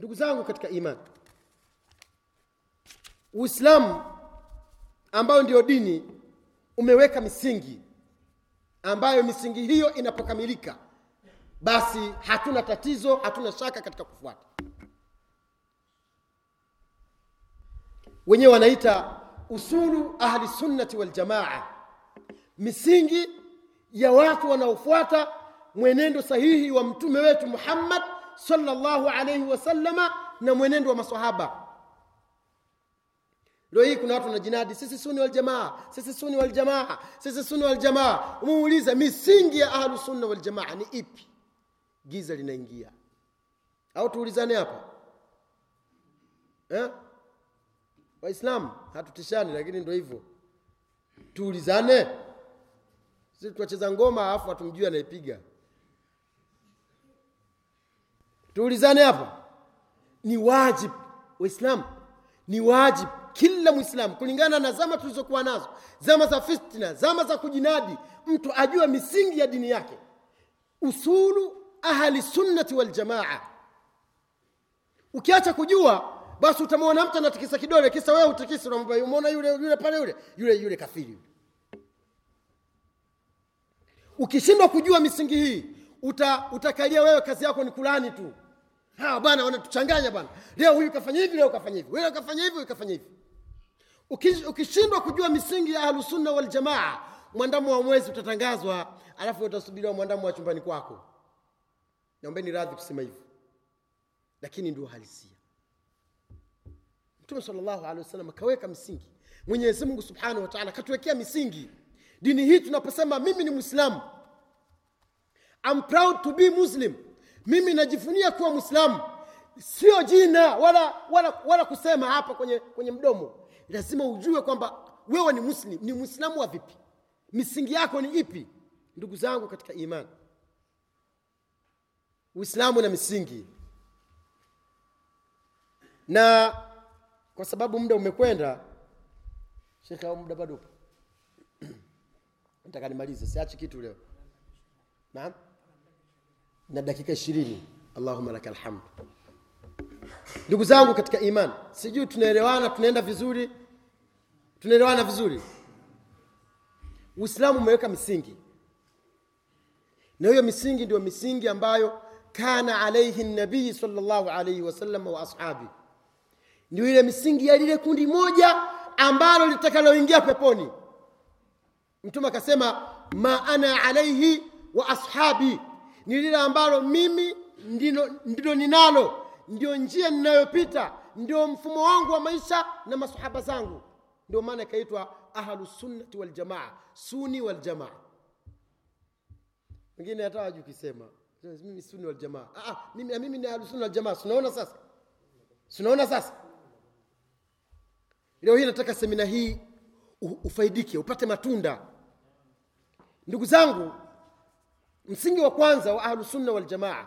ndugu zangu katika imani uislamu ambayo ndiyo dini umeweka misingi ambayo misingi hiyo inapokamilika basi hatuna tatizo hatuna shaka katika kufuata. Wenyewe wanaita usulu ahli sunnati waljamaa misingi ya watu wanaofuata mwenendo sahihi wa mtume wetu muhammad sallallahu alayhi wasallama na mwenendo wa masahaba leo hii kuna watu wanajinadi sisi suni waljamaa sisi suni waljamaa sisi suni waljamaa umuuliza misingi ya ahlu sunna waljamaa ni ipi? Giza linaingia. Au tuulizane hapa? Eh? waislamu hatutishani lakini ndo hivyo. Tuulizane. Sisi tuwacheza ngoma alafu hatumjui anaipiga tuulizane hapa. Ni wajib waislamu. Ni wajib kila mwislamu kulingana na zama tulizokuwa nazo zama za fitna zama za kujinadi mtu ajue misingi ya dini yake. Usulu ahli sunnati waljamaa ukiacha kujua basi utamwona mtu anatikisa kidole kisa wewe utikisi unamwambia yule yule pale yule? Yule yule kafiri. Yule ukishindwa kujua misingi hii uta, utakalia wewe kazi yako ni kulani tu hawa bwana wanatuchanganya bwana. Leo huyu kafanya hivi leo kafanya hivi. Wewe kafanya hivi kafanya hivi. Ukishindwa kujua misingi ya ahlusunna waljamaa mwandamo wa mwezi utatangazwa alafu utasubiriwa mwandamo wa chumbani kwako. Naombeni radhi kusema hivyo lakini ndio halisia mtume salllahu alehi wasallam akaweka misingi. Mwenyezi mungu subhanahu wa taala akatuwekea misingi. Dini hii tunaposema mimi ni mwislamu I'm proud to be muslim mimi najivunia kuwa mwislamu sio jina wala, wala, wala kusema hapa kwenye, kwenye mdomo. Lazima ujue kwamba wewe ni muslim. Ni mwislamu wa vipi? Misingi yako ni ipi ndugu zangu katika imani uislamu na misingi. Na kwa sababu muda umekwenda shekhe au muda bado nataka nimalize siachi kitu leo. Naam na dakika ishirini. Allahuma laka alhamd ndugu zangu katika iman sijui tunaelewana tunaenda vizuri? Tunaelewana vizuri? Uislamu umeweka misingi. Na hiyo misingi ndio misingi ambayo kana alaihi nabii salllahu alaihi wasallam wa ashabi. Ndio ile misingi ya lile kundi moja ambalo litakaloingia peponi. Mtume akasema ma ana alaihi wa ashabi ni lile ambalo mimi ndilo, ndilo ninalo. Ndio njia ninayopita. Ndio mfumo wangu wa maisha na masahaba zangu. Ndio maana ikaitwa ahlusunnati waljamaa suni waljamaa wengine hata waju kisema mimi suni waljamaa ah, ah, mimi, mimi ni ahlusunna waljamaa sunaona sasa? Sunaona sasa? Leo hii nataka semina hii ufaidike upate matunda. Ndugu zangu msingi wa kwanza wa ahlusunna waljamaa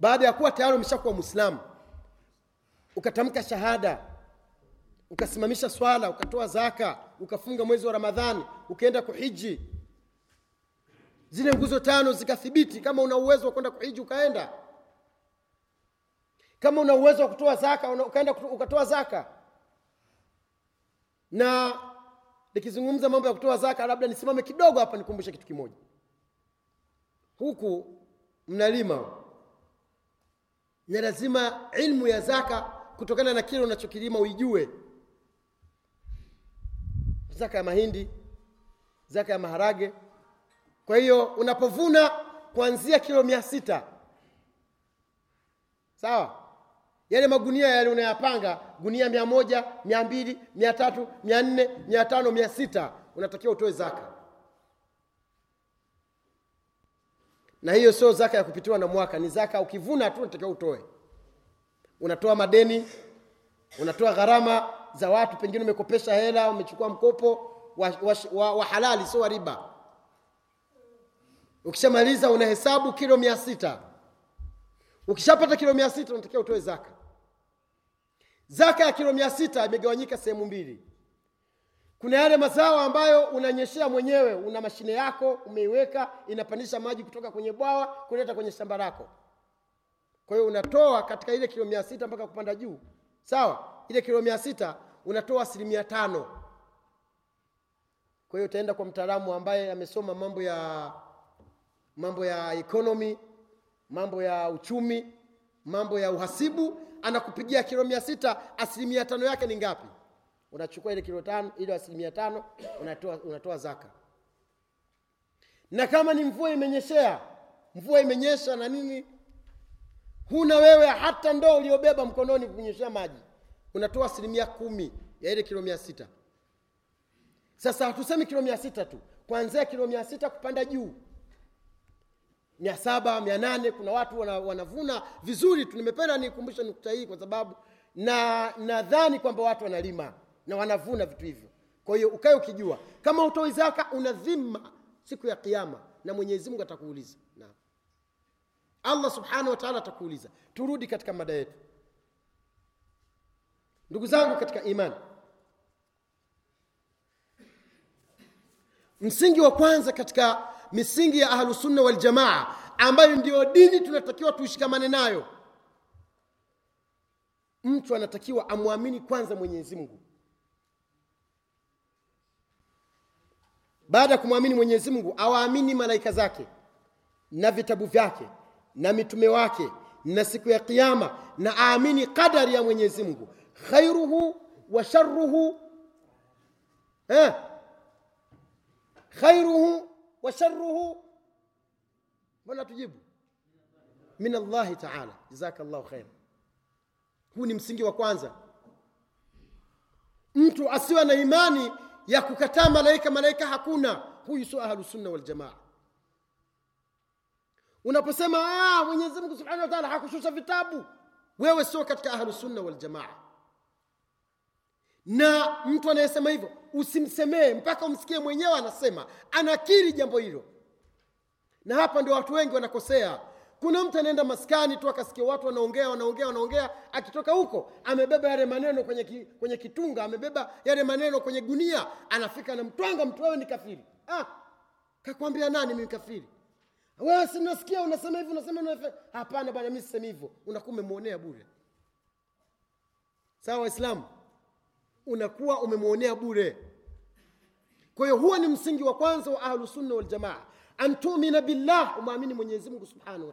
baada ya kuwa tayari umeshakuwa mwislamu ukatamka shahada ukasimamisha swala ukatoa zaka ukafunga mwezi wa ramadhani ukaenda kuhiji zile nguzo tano zikathibiti kama una uwezo wa kwenda kuhiji ukaenda. Kama una uwezo wa kutoa zaka ukaenda ukatoa zaka. Na nikizungumza mambo ya kutoa zaka labda nisimame kidogo hapa nikumbushe kitu kimoja huku mnalima. Na lazima ilmu ya zaka kutokana na kile unachokilima uijue. Zaka ya mahindi zaka ya maharage. Kwa hiyo unapovuna kuanzia kilo mia sita. Sawa? Yale magunia yale unayapanga gunia mia moja mia mbili mia tatu mia nne mia tano mia sita unatakiwa utoe zaka na hiyo sio zaka ya kupitiwa na mwaka ni zaka ukivuna tu unatakiwa utoe. Unatoa madeni unatoa gharama za watu pengine umekopesha hela umechukua mkopo wa, wa, wa, wa halali sio wa riba. Ukishamaliza unahesabu kilo mia sita. Ukishapata kilo mia sita unatakiwa utoe zaka. Zaka ya kilo mia sita imegawanyika sehemu mbili kuna yale mazao ambayo unanyeshea mwenyewe una mashine yako umeiweka inapandisha maji kutoka kwenye bwawa kuleta kwenye shamba lako. Kwa hiyo unatoa katika ile kilo mia sita mpaka kupanda juu. Sawa? Ile kilo mia sita unatoa asilimia tano. Kwa hiyo utaenda kwa mtaalamu ambaye amesoma mambo ya mambo ya economy mambo ya uchumi mambo ya uhasibu anakupigia kilo mia sita asilimia tano yake ni ngapi unachukua ile kilo tano ile asilimia tano unatoa, unatoa zaka. Na kama ni mvua imenyeshea mvua imenyesha na nini huna wewe hata ndoo uliobeba mkononi kunyeshea maji unatoa asilimia kumi ya ile kilo mia sita. Sasa hatusemi kilo mia sita tu kuanzia kilo mia sita kupanda juu. Mia saba mia nane kuna watu wana, wanavuna vizuri tu. Nimependa nikumbushe nukta hii kwa sababu na nadhani kwamba watu wanalima na wanavuna vitu hivyo. Kwa hiyo ukae ukijua kama utoi zaka una dhima siku ya kiama na mwenyezi mungu atakuuliza. Naam allah subhanahu wa taala atakuuliza. Turudi katika mada yetu. Ndugu zangu katika imani msingi wa kwanza katika misingi ya ahlusunna waljamaa ambayo ndiyo dini tunatakiwa tuishikamane nayo mtu anatakiwa amwamini kwanza mwenyezi mungu baada ya kumwamini mwenyezi mungu awaamini malaika zake na vitabu vyake na mitume wake na siku ya kiama na aamini qadari ya mwenyezi mungu. Khairuhu wa sharuhu eh? khairuhu wa sharuhu mbona tujibu? Min allahi taala. Jazaka llahu khair huu ni msingi wa kwanza. Mtu asiwe na imani ya kukataa malaika malaika hakuna. Huyu sio ahlusunna waljamaa unaposema "Ah, mwenyezi mungu subhanahu wa taala hakushusha vitabu. Wewe sio katika ahlusunna waljamaa na mtu anayesema hivyo usimsemee mpaka umsikie mwenyewe anasema anakiri jambo hilo. Na hapa ndio watu wengi wanakosea kuna mtu anaenda maskani tu akasikia watu wanaongea wanaongea wanaongea akitoka huko amebeba yale maneno kwenye, ki, kwenye kitunga amebeba yale maneno kwenye gunia anafika anamtwanga mtu wewe ni kafiri. Ah, kakwambia nani mimi kafiri? Wewe sinasikia unasema hivi unasema hapana bwana mi sisemi hivyo. Unakuwa umemwonea bure. Sawa waislamu? Unakuwa umemwonea bure. Kwa hiyo huwa ni msingi wa kwanza wa ahlusunna waljamaa an billah umwamini mwenyezi subhanahu wa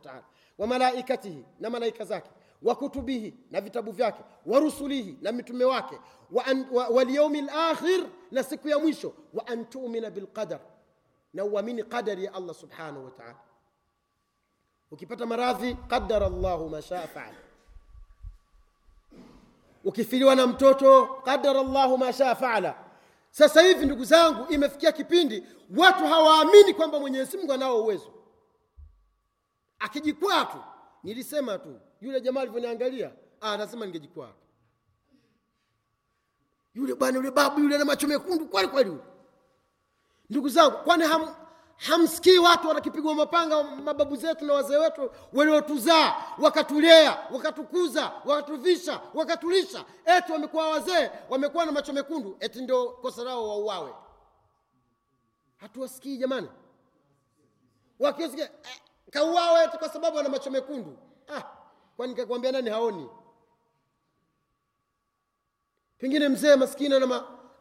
wa malaikatihi na malaika zake wa kutubihi na vitabu vyake wa rusulihi na mitume wake wa an- wa- lakhir na siku ya mwisho wa an bilqadar na uamini qadari ya allah subhanahu wa ukipata maradhi qadara llahu mashaa faala ukifiliwa na mtoto qadara llahu ma faala sasa hivi ndugu zangu imefikia kipindi watu hawaamini kwamba mwenyezi mungu anao uwezo. Akijikwaa tu nilisema tu yule jamaa alivyoniangalia ah, ningejikwaa. Yule bwana yule babu yule na macho mekundu kweli kweli. Ndugu zangu kwani hamsikii watu wanakipigwa mapanga mababu zetu na wazee wetu waliotuzaa wakatulea wakatukuza wakatuvisha wakatulisha. Eti wamekuwa wazee wamekuwa na macho mekundu eti ndio kosa lao wauawe. Hatuwasikii jamani. Wakiosikia eh, kauawe eti kwa sababu ana macho mekundu. Ah, kwani kakwambia nani haoni? Pengine mzee maskini ana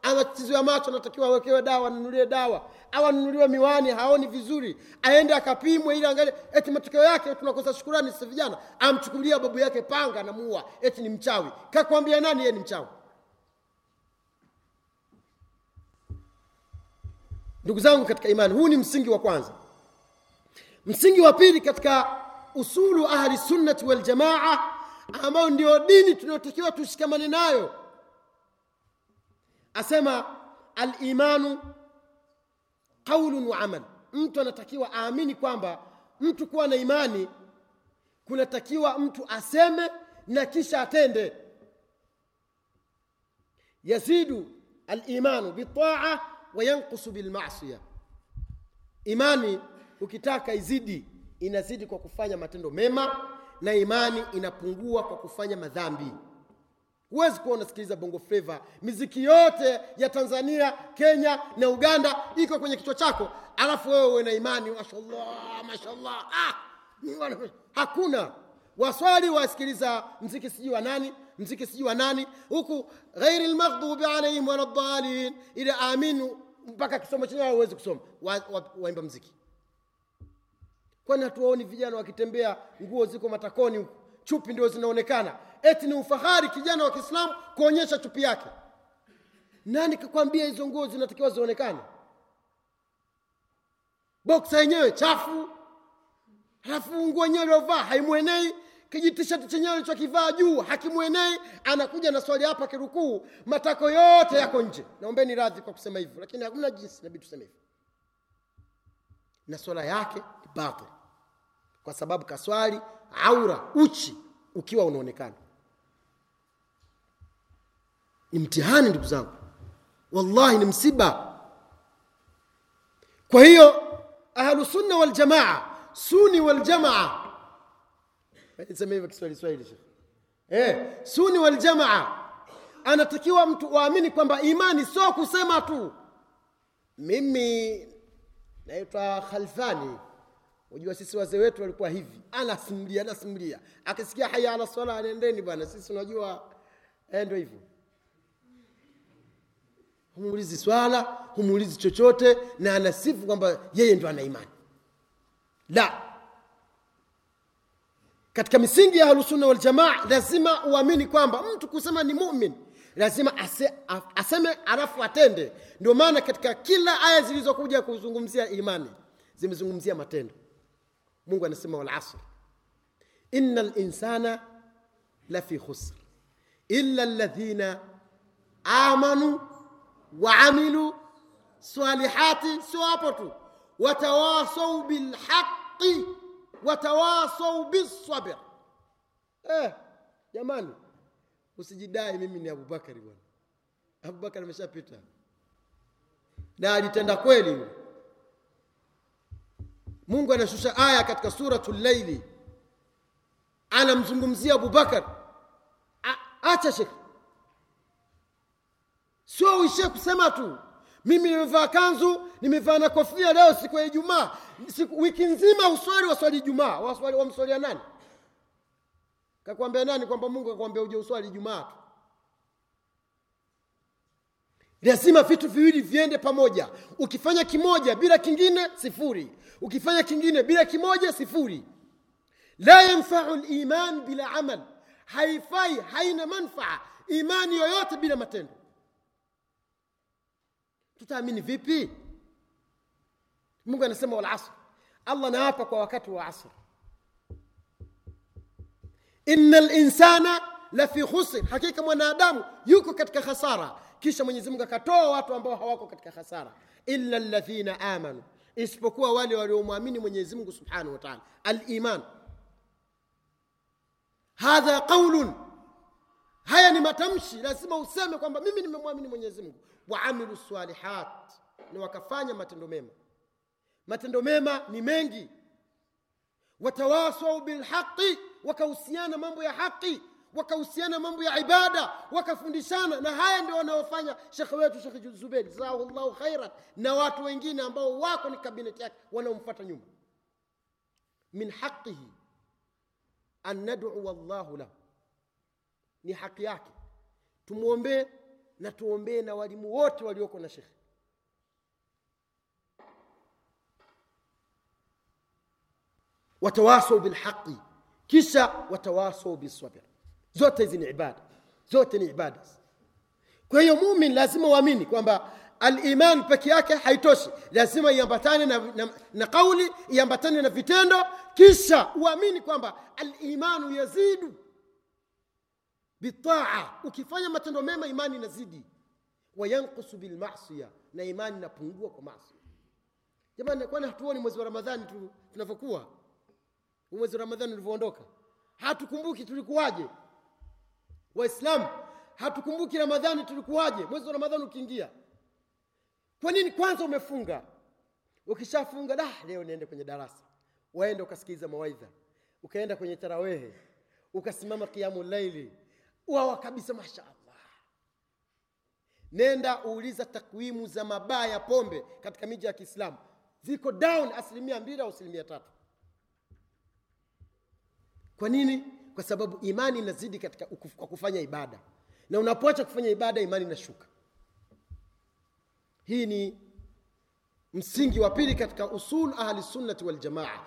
ana macho anatakiwa awekewe dawa anunuliwe dawa. Au anunuliwe miwani haoni vizuri. Aende akapimwe ili angalie eti matokeo yake tunakosa shukurani sisi vijana? Amchukulia babu yake panga anamuua. Eti ni mchawi. Kakwambia nani yeye ni mchawi? Ndugu zangu katika imani huu ni msingi wa kwanza. Msingi wa pili katika usulu ahli sunnati waljamaa ambayo ndio dini tunayotakiwa tushikamane nayo asema alimanu qaulun wa amal. Mtu anatakiwa aamini kwamba mtu kuwa na imani kunatakiwa mtu aseme na kisha atende. Yazidu alimanu bitaa wa yankusu bilmasia imani ukitaka izidi inazidi kwa kufanya matendo mema na imani inapungua kwa kufanya madhambi huwezi kuwa unasikiliza bongo fleva miziki yote ya tanzania kenya na uganda iko kwenye kichwa chako. Alafu wewe uwe na imani mashallah mashallah. Ah, hakuna. Waswali wasikiliza mziki sijui wa nani mziki sijui wa nani. Huku ghairi lmaghdubi alaihim waladhalin ile aminu mpaka kisomo chenyewe hauwezi kusoma. Waimba wa, wa mziki. Kwani hatuwaoni vijana wakitembea nguo ziko matakoni huku? Chupi ndio zinaonekana eti ni ufahari kijana wa kiislamu kuonyesha chupi yake. Nani kakwambia hizo nguo zinatakiwa zionekane? Boksa yenyewe chafu. Halafu nguo yenyewe aliovaa haimwenei. Kijitishati chenyewe alichokivaa juu hakimwenei. Anakuja na swali hapa kirukuu matako yote yako nje. Naombeni radhi kwa kusema hivyo lakini hakuna jinsi nabidi tuseme hivyo. Na swala yake batil kwa sababu kaswali aura uchi ukiwa unaonekana ni mtihani ndugu zangu. Wallahi ni msiba. Kwa hiyo ahlusunna waljamaa suni waljamaa eh, suni waljamaa anatakiwa mtu waamini kwamba imani sio kusema tu. Mimi naitwa khalfani. Unajua sisi wazee wetu walikuwa hivi. Anasimulia anasimulia akisikia haya ala swala anaendeni bwana. Sisi unajua. Eh, ndio hivyo humuulizi swala humuulizi chochote na anasifu kwamba yeye ndo ana imani. La. Katika misingi ya ahlusunna waljamaa lazima uamini kwamba mtu kusema ni mumin lazima ase, aseme alafu atende. Ndio maana katika kila aya zilizokuja kuzungumzia imani zimezungumzia matendo. Mungu anasema walasr ina linsana lafi khusr. Illa ladhina amanu waamilu salihati sio hapo tu. Watawasau bilhaqi watawasau bisabr. eh, jamani usijidai mimi ni abubakari bwana. Abubakari ameshapita. Na alitenda kweli. Mungu anashusha aya katika suratu llaili anamzungumzia abubakar. Acha shekh sio uishie kusema tu. Mimi nimevaa kanzu nimevaa na kofia leo siku ya ijumaa. Wiki nzima uswali waswali ijumaa. Wamswalia nani? Kakwambia nani kwamba mungu kakwambia uje uswali ijumaa tu? Lazima vitu viwili viende pamoja. Ukifanya kimoja bila kingine sifuri. Ukifanya kingine bila kimoja sifuri. La yanfau liman bila amal. Haifai haina manfaa. Imani yoyote bila matendo tutaamini vipi? Mungu anasema walasr allah naapa kwa wakati wa asr. Ina linsana lafi khusr. Hakika mwanadamu yuko katika khasara. Kisha mwenyezi mungu akatoa watu ambao hawako katika khasara. Illa ladhina amanu. Isipokuwa wale waliomwamini mwenyezi mungu subhanahu wa taala. Aliman. Hadha qaulun haya ni matamshi lazima useme kwamba mimi nimemwamini mwenyezi mungu. Waamilu salihat na wakafanya matendo mema. Matendo mema ni mengi. Watawasau bilhaqi wakahusiana mambo ya haqi wakahusiana mambo ya ibada wakafundishana. Na haya ndio wanaofanya shekhe wetu shekhe zuberi jazahu llahu khairan na watu wengine ambao wako ni kabineti yake wanaomfuata nyuma. Min haqihi an nadua llahu lahu ni haki yake. Tumwombee na tuombee na walimu wote walioko na shekhe. Watawasau bilhaqi. Kisha watawasau bisabir zote hizi ni ibada. Zote ni ibada. Kwa hiyo mumin lazima uamini kwamba aliman peke yake haitoshi. Lazima iambatane na, na, na kauli iambatane na vitendo. Kisha uamini kwamba alimanu yazidu bitaa ukifanya matendo mema imani inazidi. Wayankusu bilmasia na imani inapungua kwa masia jamani kwani hatuoni mwezi wa ramadhani tu tunavyokuwa? Mwezi wa ramadhani ulivyoondoka. Hatukumbuki tulikuwaje? Waislamu hatukumbuki ramadhani tulikuwaje? Mwezi wa ramadhani ukiingia. Kwa nini kwanza umefunga? Ukishafunga da leo niende kwenye darasa. Waende ukasikiliza mawaidha. Ukaenda kwenye tarawehe. Ukasimama kiamu laili wawa kabisa mashaallah nenda uuliza takwimu za mabaa ya pombe katika miji ya kiislamu. Ziko down asilimia mbili au asilimia tatu. Kwa nini? Kwa sababu imani inazidi katika kwa kufanya ibada. Na unapoacha kufanya ibada imani inashuka. Hii ni msingi wa pili katika usul ahli sunnati waljamaa